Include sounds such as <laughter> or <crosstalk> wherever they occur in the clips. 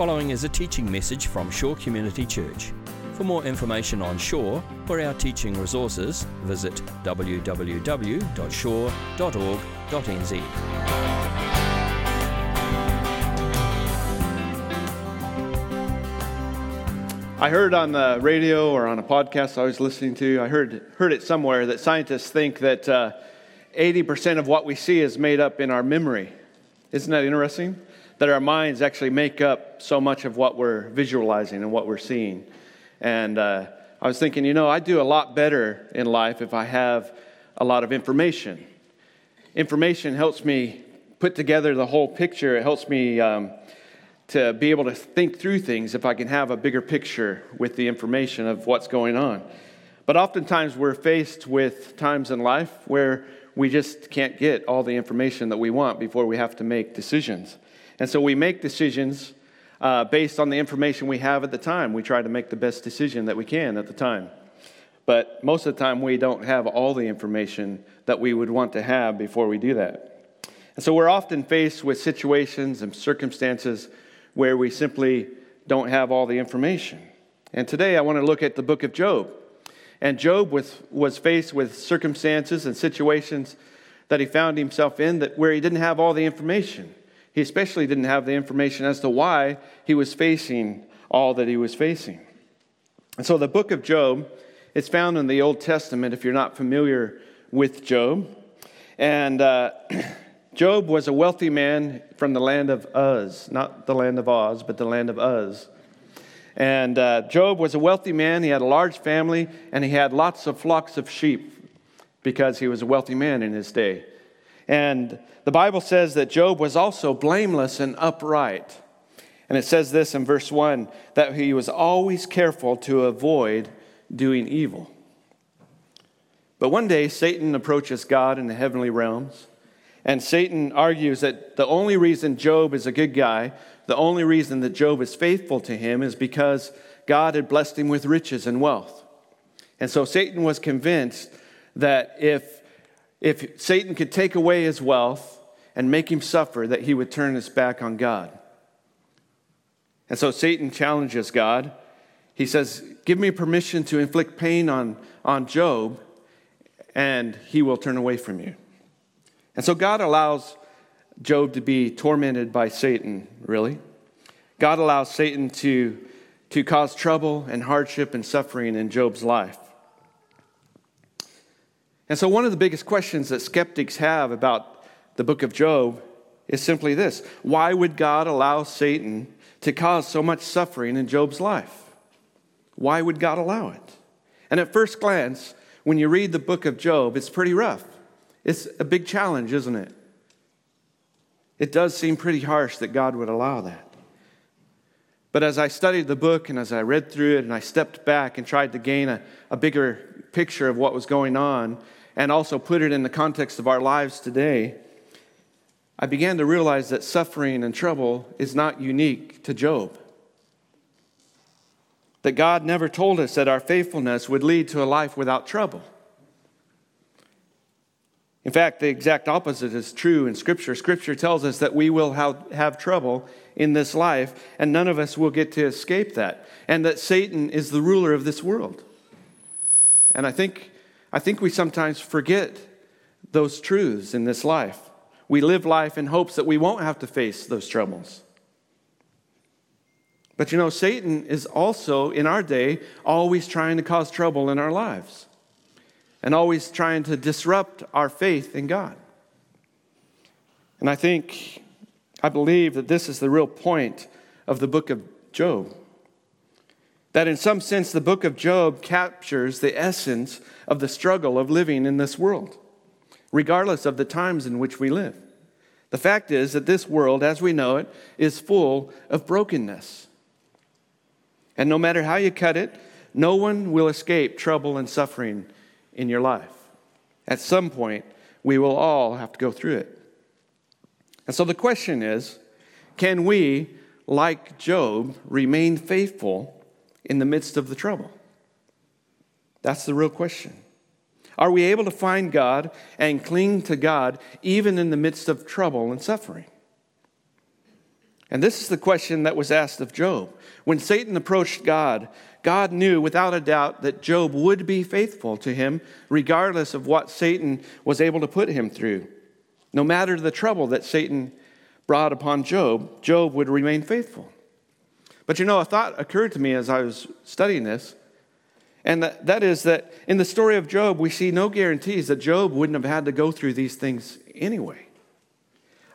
following is a teaching message from Shore Community Church. For more information on Shore or our teaching resources, visit www.shore.org.nz. I heard on the radio or on a podcast I was listening to, I heard, heard it somewhere that scientists think that uh, 80% of what we see is made up in our memory. Isn't that interesting? That our minds actually make up so much of what we're visualizing and what we're seeing. And uh, I was thinking, you know, I do a lot better in life if I have a lot of information. Information helps me put together the whole picture, it helps me. Um, to be able to think through things if I can have a bigger picture with the information of what's going on. But oftentimes we're faced with times in life where we just can't get all the information that we want before we have to make decisions. And so we make decisions uh, based on the information we have at the time. We try to make the best decision that we can at the time. But most of the time, we don't have all the information that we would want to have before we do that. And so we're often faced with situations and circumstances where we simply don't have all the information. And today I want to look at the book of Job. And Job was, was faced with circumstances and situations that he found himself in that where he didn't have all the information. He especially didn't have the information as to why he was facing all that he was facing. And so the book of Job is found in the Old Testament if you're not familiar with Job. And uh, <clears throat> Job was a wealthy man from the land of Uz, not the land of Oz, but the land of Uz. And uh, Job was a wealthy man. He had a large family, and he had lots of flocks of sheep because he was a wealthy man in his day. And the Bible says that Job was also blameless and upright. And it says this in verse 1 that he was always careful to avoid doing evil. But one day, Satan approaches God in the heavenly realms and Satan argues that the only reason Job is a good guy, the only reason that Job is faithful to him is because God had blessed him with riches and wealth. And so Satan was convinced that if, if Satan could take away his wealth and make him suffer, that he would turn his back on God. And so Satan challenges God. He says, Give me permission to inflict pain on, on Job, and he will turn away from you. And so God allows Job to be tormented by Satan, really. God allows Satan to, to cause trouble and hardship and suffering in Job's life. And so, one of the biggest questions that skeptics have about the book of Job is simply this Why would God allow Satan to cause so much suffering in Job's life? Why would God allow it? And at first glance, when you read the book of Job, it's pretty rough. It's a big challenge, isn't it? It does seem pretty harsh that God would allow that. But as I studied the book and as I read through it and I stepped back and tried to gain a, a bigger picture of what was going on and also put it in the context of our lives today, I began to realize that suffering and trouble is not unique to Job. That God never told us that our faithfulness would lead to a life without trouble. In fact, the exact opposite is true in Scripture. Scripture tells us that we will have, have trouble in this life, and none of us will get to escape that, and that Satan is the ruler of this world. And I think, I think we sometimes forget those truths in this life. We live life in hopes that we won't have to face those troubles. But you know, Satan is also, in our day, always trying to cause trouble in our lives and always trying to disrupt our faith in God. And I think, I believe that this is the real point of the book of Job. That in some sense, the book of Job captures the essence of the struggle of living in this world, regardless of the times in which we live. The fact is that this world, as we know it, is full of brokenness. And no matter how you cut it, no one will escape trouble and suffering in your life. At some point, we will all have to go through it. And so the question is can we, like Job, remain faithful in the midst of the trouble? That's the real question. Are we able to find God and cling to God even in the midst of trouble and suffering? And this is the question that was asked of Job. When Satan approached God, God knew without a doubt that Job would be faithful to him, regardless of what Satan was able to put him through. No matter the trouble that Satan brought upon Job, Job would remain faithful. But you know, a thought occurred to me as I was studying this, and that, that is that in the story of Job, we see no guarantees that Job wouldn't have had to go through these things anyway.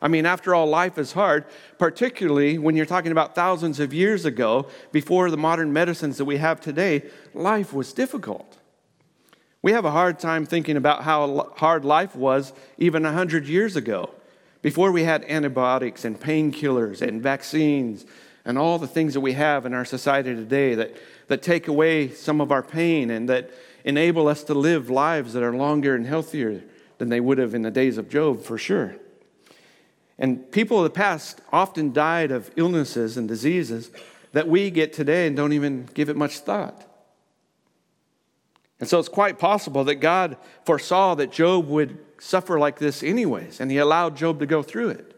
I mean, after all, life is hard, particularly when you're talking about thousands of years ago, before the modern medicines that we have today, life was difficult. We have a hard time thinking about how hard life was even 100 years ago, before we had antibiotics and painkillers and vaccines and all the things that we have in our society today that, that take away some of our pain and that enable us to live lives that are longer and healthier than they would have in the days of Job, for sure. And people of the past often died of illnesses and diseases that we get today and don't even give it much thought. And so it's quite possible that God foresaw that Job would suffer like this anyways, and he allowed Job to go through it.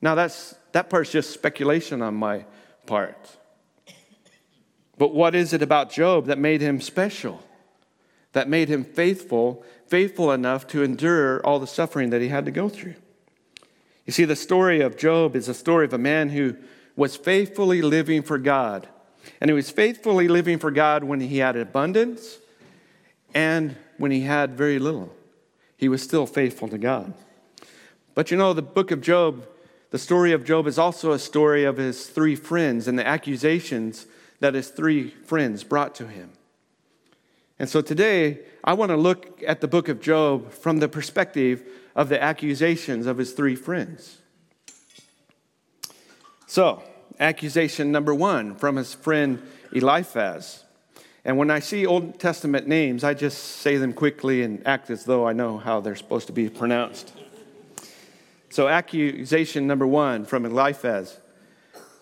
Now that's that part's just speculation on my part. But what is it about Job that made him special? That made him faithful, faithful enough to endure all the suffering that he had to go through? You see, the story of Job is a story of a man who was faithfully living for God. And he was faithfully living for God when he had abundance and when he had very little. He was still faithful to God. But you know, the book of Job, the story of Job is also a story of his three friends and the accusations that his three friends brought to him. And so today, I want to look at the book of Job from the perspective of the accusations of his three friends. So, accusation number one from his friend Eliphaz. And when I see Old Testament names, I just say them quickly and act as though I know how they're supposed to be pronounced. So, accusation number one from Eliphaz.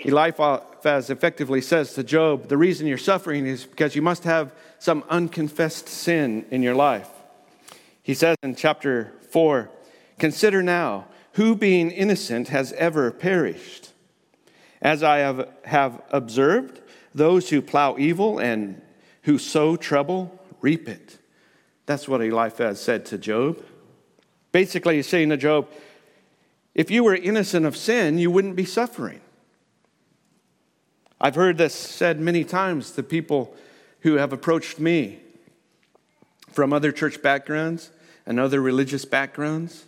Eliphaz effectively says to Job, The reason you're suffering is because you must have some unconfessed sin in your life. He says in chapter 4 Consider now who, being innocent, has ever perished. As I have, have observed, those who plow evil and who sow trouble reap it. That's what Eliphaz said to Job. Basically, he's saying to Job, if you were innocent of sin, you wouldn't be suffering. I've heard this said many times to people who have approached me from other church backgrounds and other religious backgrounds.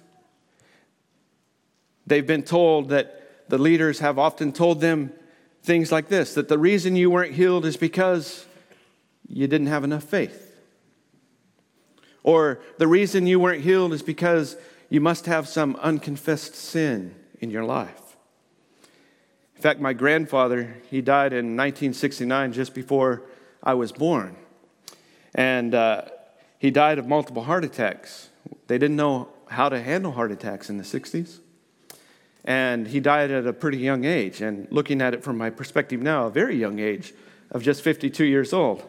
They've been told that the leaders have often told them things like this that the reason you weren't healed is because you didn't have enough faith. Or the reason you weren't healed is because you must have some unconfessed sin in your life. In fact, my grandfather, he died in 1969, just before I was born. And uh, he died of multiple heart attacks. They didn't know how to handle heart attacks in the 60s. And he died at a pretty young age. And looking at it from my perspective now, a very young age of just 52 years old.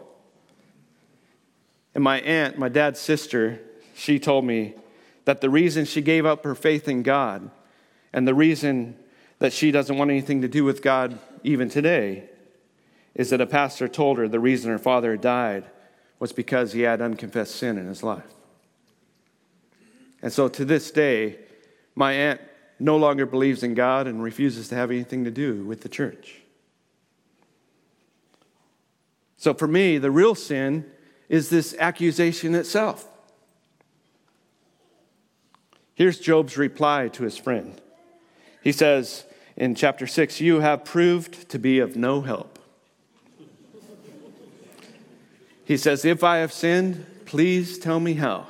And my aunt, my dad's sister, she told me that the reason she gave up her faith in God and the reason that she doesn't want anything to do with God even today is that a pastor told her the reason her father died was because he had unconfessed sin in his life. And so to this day, my aunt no longer believes in God and refuses to have anything to do with the church. So for me, the real sin is this accusation itself. Here's Job's reply to his friend. He says in chapter 6, You have proved to be of no help. He says, If I have sinned, please tell me how.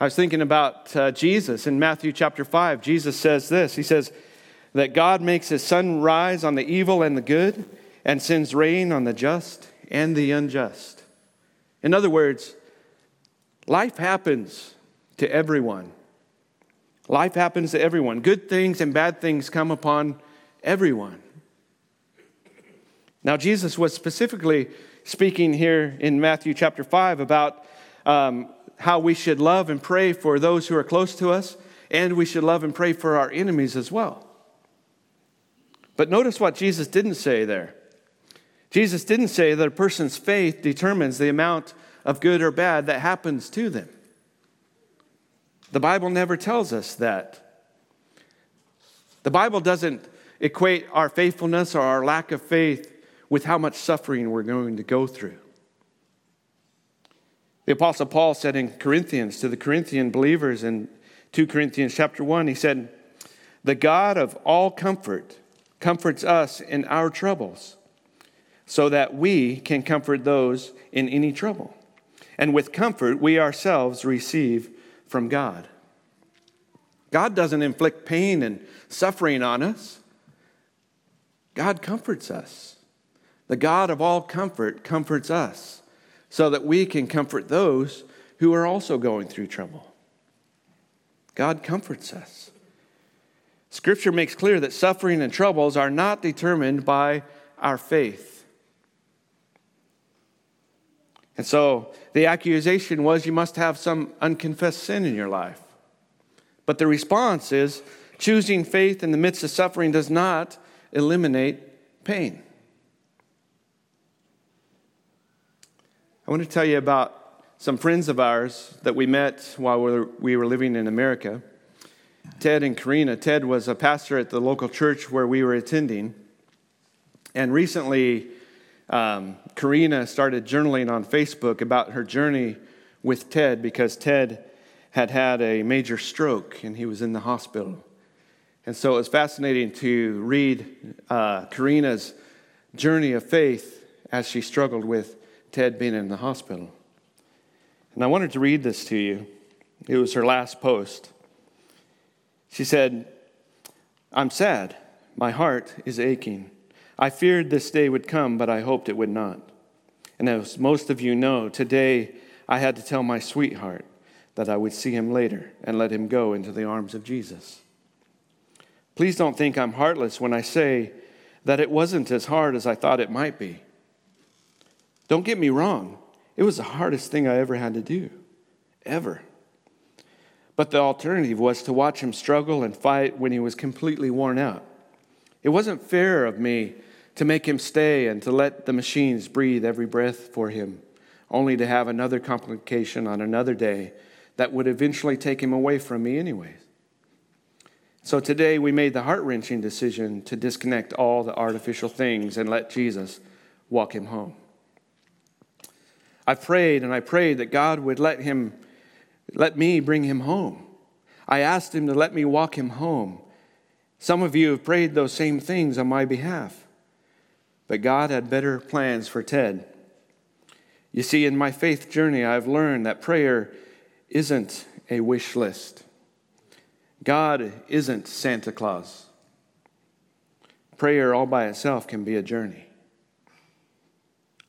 I was thinking about uh, Jesus in Matthew chapter 5. Jesus says this He says, that God makes his sun rise on the evil and the good and sends rain on the just and the unjust. In other words, life happens to everyone. Life happens to everyone. Good things and bad things come upon everyone. Now, Jesus was specifically speaking here in Matthew chapter 5 about um, how we should love and pray for those who are close to us, and we should love and pray for our enemies as well. But notice what Jesus didn't say there. Jesus didn't say that a person's faith determines the amount of good or bad that happens to them. The Bible never tells us that. The Bible doesn't equate our faithfulness or our lack of faith with how much suffering we're going to go through. The apostle Paul said in Corinthians to the Corinthian believers in 2 Corinthians chapter 1 he said, "The God of all comfort comforts us in our troubles, so that we can comfort those in any trouble. And with comfort we ourselves receive from God." God doesn't inflict pain and suffering on us. God comforts us. The God of all comfort comforts us so that we can comfort those who are also going through trouble. God comforts us. Scripture makes clear that suffering and troubles are not determined by our faith. And so the accusation was you must have some unconfessed sin in your life. But the response is choosing faith in the midst of suffering does not eliminate pain. I want to tell you about some friends of ours that we met while we were living in America. Ted and Karina. Ted was a pastor at the local church where we were attending. And recently, um, Karina started journaling on Facebook about her journey with Ted because Ted had had a major stroke and he was in the hospital. And so it was fascinating to read uh, Karina's journey of faith as she struggled with Ted being in the hospital. And I wanted to read this to you. It was her last post. She said, I'm sad. My heart is aching. I feared this day would come, but I hoped it would not. And as most of you know, today I had to tell my sweetheart that I would see him later and let him go into the arms of Jesus. Please don't think I'm heartless when I say that it wasn't as hard as I thought it might be. Don't get me wrong, it was the hardest thing I ever had to do, ever. But the alternative was to watch him struggle and fight when he was completely worn out. It wasn't fair of me to make him stay and to let the machines breathe every breath for him, only to have another complication on another day that would eventually take him away from me, anyways. So today we made the heart wrenching decision to disconnect all the artificial things and let Jesus walk him home. I prayed and I prayed that God would let him, let me bring him home. I asked him to let me walk him home. Some of you have prayed those same things on my behalf, but God had better plans for Ted. You see, in my faith journey, I've learned that prayer isn't a wish list. God isn't Santa Claus. Prayer all by itself can be a journey.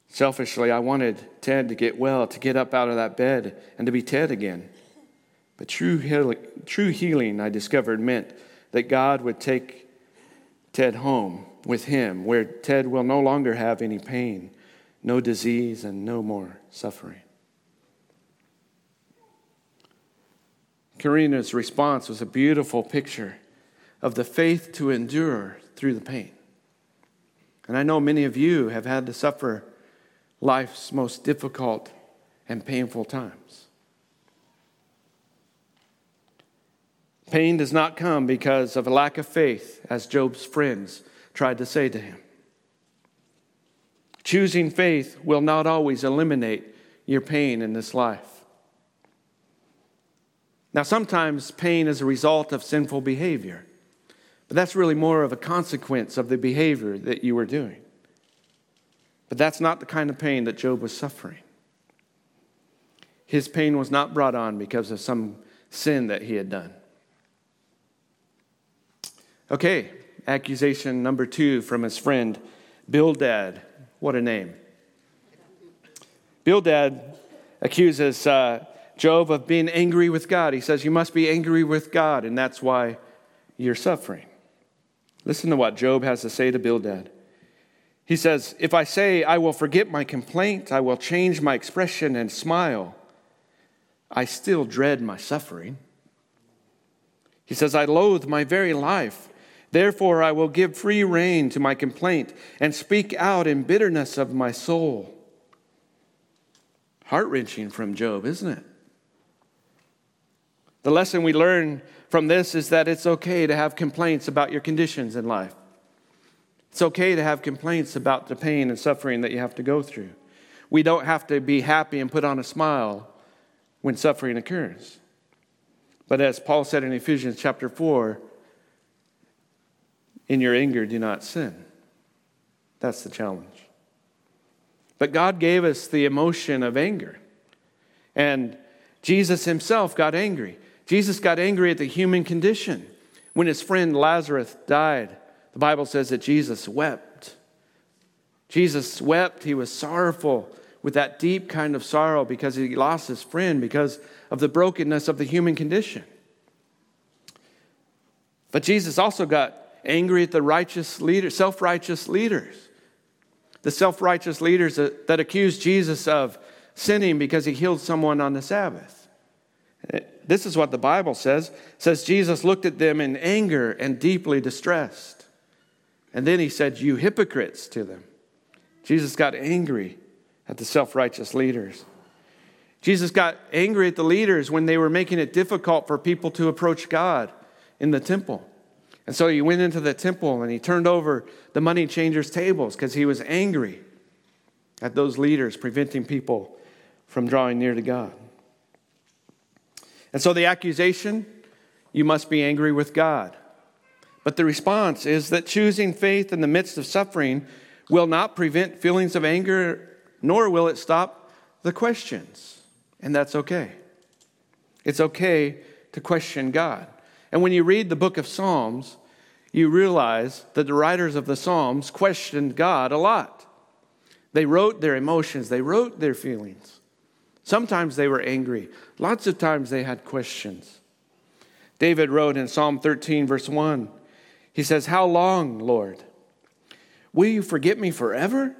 Selfishly, I wanted Ted to get well, to get up out of that bed, and to be Ted again. But true healing, true healing, I discovered, meant that God would take Ted home with him, where Ted will no longer have any pain, no disease, and no more suffering. Karina's response was a beautiful picture of the faith to endure through the pain. And I know many of you have had to suffer life's most difficult and painful times. Pain does not come because of a lack of faith, as Job's friends tried to say to him. Choosing faith will not always eliminate your pain in this life. Now, sometimes pain is a result of sinful behavior, but that's really more of a consequence of the behavior that you were doing. But that's not the kind of pain that Job was suffering. His pain was not brought on because of some sin that he had done. Okay, accusation number two from his friend Bildad. What a name. Bildad accuses uh, Job of being angry with God. He says, You must be angry with God, and that's why you're suffering. Listen to what Job has to say to Bildad. He says, If I say I will forget my complaint, I will change my expression and smile, I still dread my suffering. He says, I loathe my very life Therefore, I will give free rein to my complaint and speak out in bitterness of my soul. Heart wrenching from Job, isn't it? The lesson we learn from this is that it's okay to have complaints about your conditions in life. It's okay to have complaints about the pain and suffering that you have to go through. We don't have to be happy and put on a smile when suffering occurs. But as Paul said in Ephesians chapter 4, in your anger, do not sin. That's the challenge. But God gave us the emotion of anger. And Jesus himself got angry. Jesus got angry at the human condition. When his friend Lazarus died, the Bible says that Jesus wept. Jesus wept. He was sorrowful with that deep kind of sorrow because he lost his friend, because of the brokenness of the human condition. But Jesus also got angry at the righteous leaders, self-righteous leaders. The self-righteous leaders that, that accused Jesus of sinning because he healed someone on the Sabbath. This is what the Bible says. It says Jesus looked at them in anger and deeply distressed. And then he said, "You hypocrites" to them. Jesus got angry at the self-righteous leaders. Jesus got angry at the leaders when they were making it difficult for people to approach God in the temple. And so he went into the temple and he turned over the money changers' tables because he was angry at those leaders preventing people from drawing near to God. And so the accusation, you must be angry with God. But the response is that choosing faith in the midst of suffering will not prevent feelings of anger, nor will it stop the questions. And that's okay. It's okay to question God. And when you read the book of Psalms, you realize that the writers of the Psalms questioned God a lot. They wrote their emotions, they wrote their feelings. Sometimes they were angry, lots of times they had questions. David wrote in Psalm 13, verse 1, he says, How long, Lord? Will you forget me forever?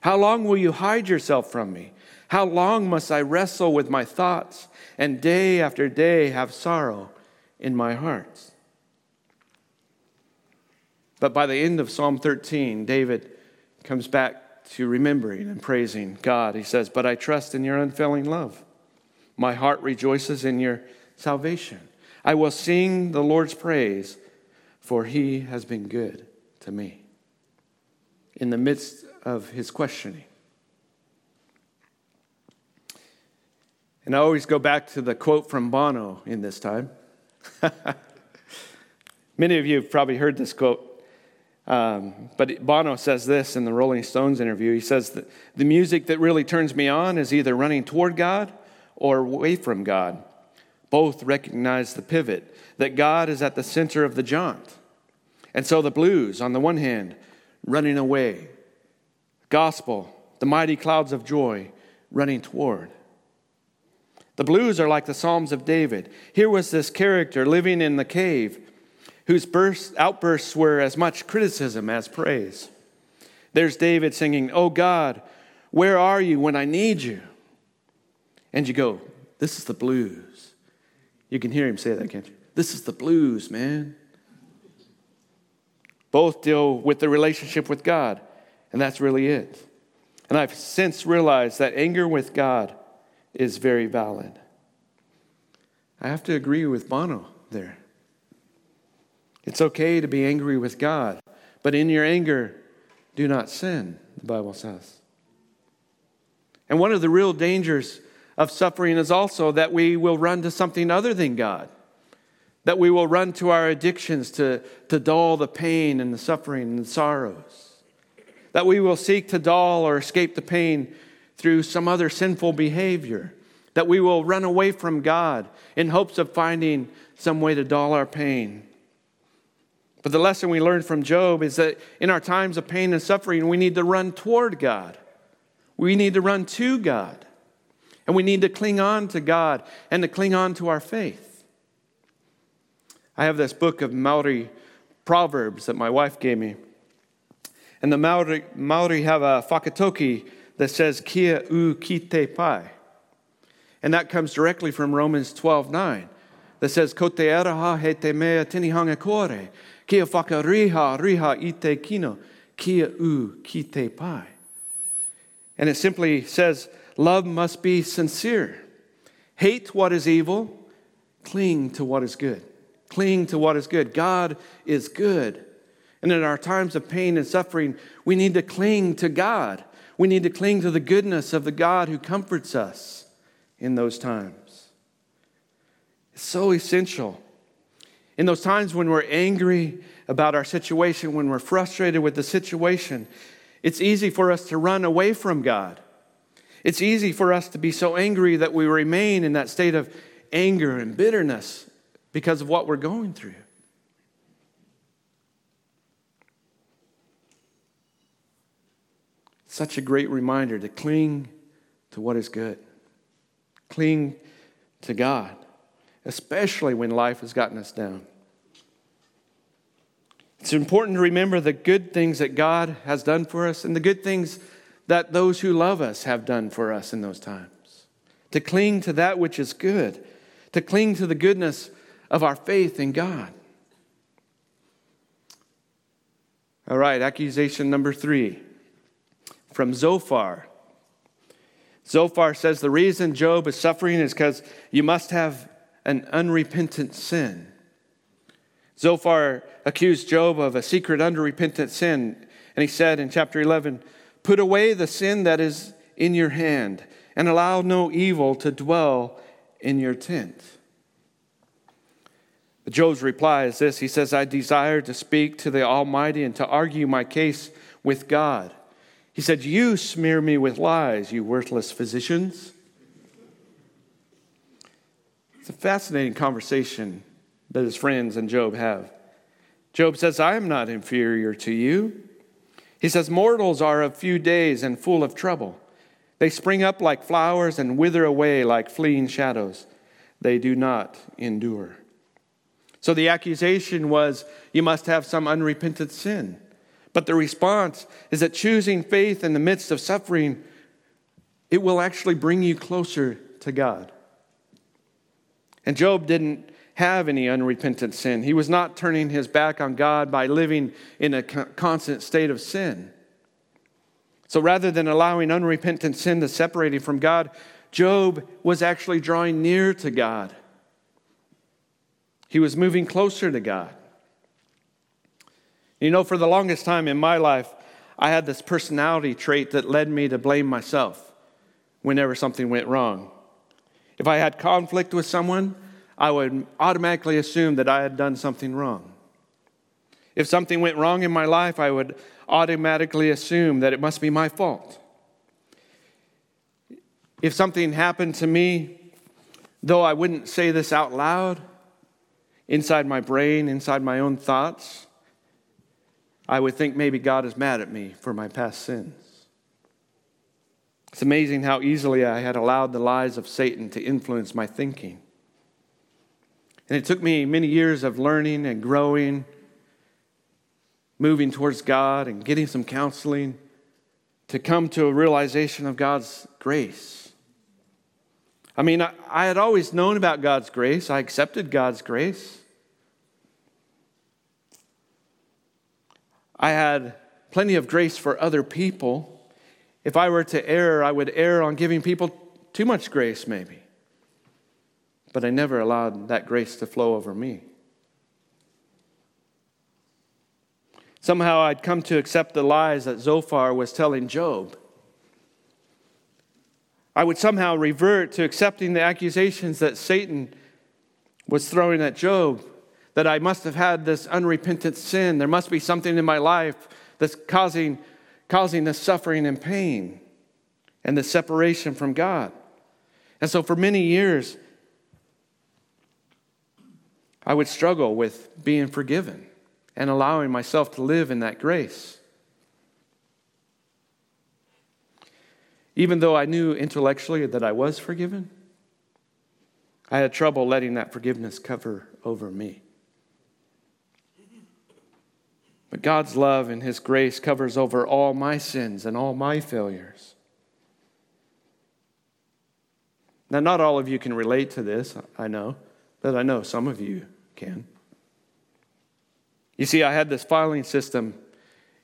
How long will you hide yourself from me? How long must I wrestle with my thoughts and day after day have sorrow in my heart? But by the end of Psalm 13, David comes back to remembering and praising God. He says, But I trust in your unfailing love. My heart rejoices in your salvation. I will sing the Lord's praise, for he has been good to me. In the midst of his questioning. And I always go back to the quote from Bono in this time. <laughs> Many of you have probably heard this quote. Um, but Bono says this in the Rolling Stones interview. He says that the music that really turns me on is either running toward God or away from God. Both recognize the pivot, that God is at the center of the jaunt. And so the blues, on the one hand, running away, gospel, the mighty clouds of joy, running toward. The blues are like the Psalms of David. Here was this character living in the cave whose burst, outbursts were as much criticism as praise. There's David singing, Oh God, where are you when I need you? And you go, This is the blues. You can hear him say that, can't you? This is the blues, man. Both deal with the relationship with God, and that's really it. And I've since realized that anger with God is very valid. I have to agree with Bono there. It's okay to be angry with God, but in your anger, do not sin, the Bible says. And one of the real dangers of suffering is also that we will run to something other than God, that we will run to our addictions to, to dull the pain and the suffering and the sorrows, that we will seek to dull or escape the pain through some other sinful behavior, that we will run away from God in hopes of finding some way to dull our pain. But the lesson we learned from Job is that in our times of pain and suffering, we need to run toward God. We need to run to God. And we need to cling on to God and to cling on to our faith. I have this book of Maori proverbs that my wife gave me. And the Maori, Maori have a whakatauki that says, Kia u ki te pai. And that comes directly from Romans 12 9 that says, Ko te aroha he te mea tinihanga kore Kia whakariha riha i te kino, kia u ki te pai. And it simply says, love must be sincere. Hate what is evil, cling to what is good. Cling to what is good. God is good. And in our times of pain and suffering, we need to cling to God. We need to cling to the goodness of the God who comforts us in those times. It's so essential. In those times when we're angry about our situation, when we're frustrated with the situation, it's easy for us to run away from God. It's easy for us to be so angry that we remain in that state of anger and bitterness because of what we're going through. Such a great reminder to cling to what is good, cling to God, especially when life has gotten us down. It's important to remember the good things that God has done for us and the good things that those who love us have done for us in those times. To cling to that which is good, to cling to the goodness of our faith in God. All right, accusation number three from Zophar. Zophar says the reason Job is suffering is because you must have an unrepentant sin. Zophar accused Job of a secret unrepentant sin. And he said in chapter 11, Put away the sin that is in your hand, and allow no evil to dwell in your tent. But Job's reply is this He says, I desire to speak to the Almighty and to argue my case with God. He said, You smear me with lies, you worthless physicians. It's a fascinating conversation that his friends and Job have. Job says, I am not inferior to you. He says, Mortals are of few days and full of trouble. They spring up like flowers and wither away like fleeing shadows. They do not endure. So the accusation was, You must have some unrepentant sin. But the response is that choosing faith in the midst of suffering, it will actually bring you closer to God. And Job didn't have any unrepentant sin. He was not turning his back on God by living in a constant state of sin. So rather than allowing unrepentant sin to separate him from God, Job was actually drawing near to God. He was moving closer to God. You know, for the longest time in my life, I had this personality trait that led me to blame myself whenever something went wrong. If I had conflict with someone, I would automatically assume that I had done something wrong. If something went wrong in my life, I would automatically assume that it must be my fault. If something happened to me, though I wouldn't say this out loud, inside my brain, inside my own thoughts, I would think maybe God is mad at me for my past sins. It's amazing how easily I had allowed the lies of Satan to influence my thinking. And it took me many years of learning and growing, moving towards God and getting some counseling to come to a realization of God's grace. I mean, I, I had always known about God's grace, I accepted God's grace. I had plenty of grace for other people. If I were to err, I would err on giving people too much grace, maybe but I never allowed that grace to flow over me. Somehow I'd come to accept the lies that Zophar was telling Job. I would somehow revert to accepting the accusations that Satan was throwing at Job, that I must have had this unrepentant sin. There must be something in my life that's causing, causing this suffering and pain and the separation from God. And so for many years, I would struggle with being forgiven and allowing myself to live in that grace. Even though I knew intellectually that I was forgiven, I had trouble letting that forgiveness cover over me. But God's love and His grace covers over all my sins and all my failures. Now, not all of you can relate to this, I know, but I know some of you can. You see, I had this filing system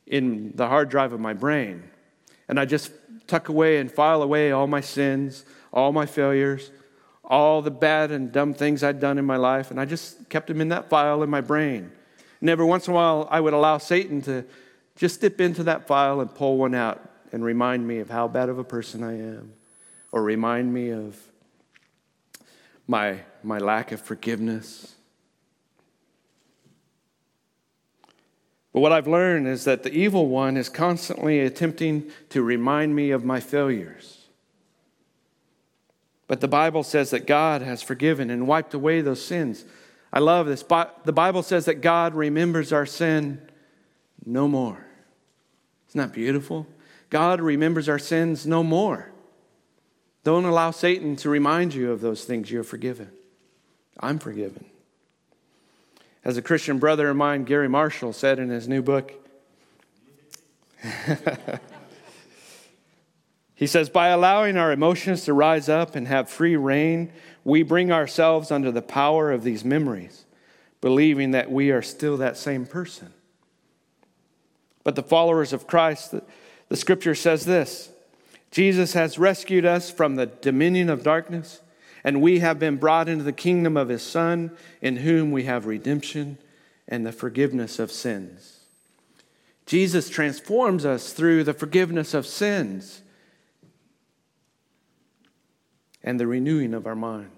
in the hard drive of my brain, and I just tuck away and file away all my sins, all my failures, all the bad and dumb things I'd done in my life, and I just kept them in that file in my brain. And every once in a while, I would allow Satan to just dip into that file and pull one out and remind me of how bad of a person I am, or remind me of my, my lack of forgiveness. But what I've learned is that the evil one is constantly attempting to remind me of my failures. But the Bible says that God has forgiven and wiped away those sins. I love this. The Bible says that God remembers our sin no more. Isn't that beautiful? God remembers our sins no more. Don't allow Satan to remind you of those things you're forgiven. I'm forgiven. As a Christian brother of mine, Gary Marshall, said in his new book, <laughs> he says, By allowing our emotions to rise up and have free reign, we bring ourselves under the power of these memories, believing that we are still that same person. But the followers of Christ, the, the scripture says this Jesus has rescued us from the dominion of darkness, and we have been brought into the kingdom of his Son, in whom we have redemption and the forgiveness of sins. Jesus transforms us through the forgiveness of sins and the renewing of our mind.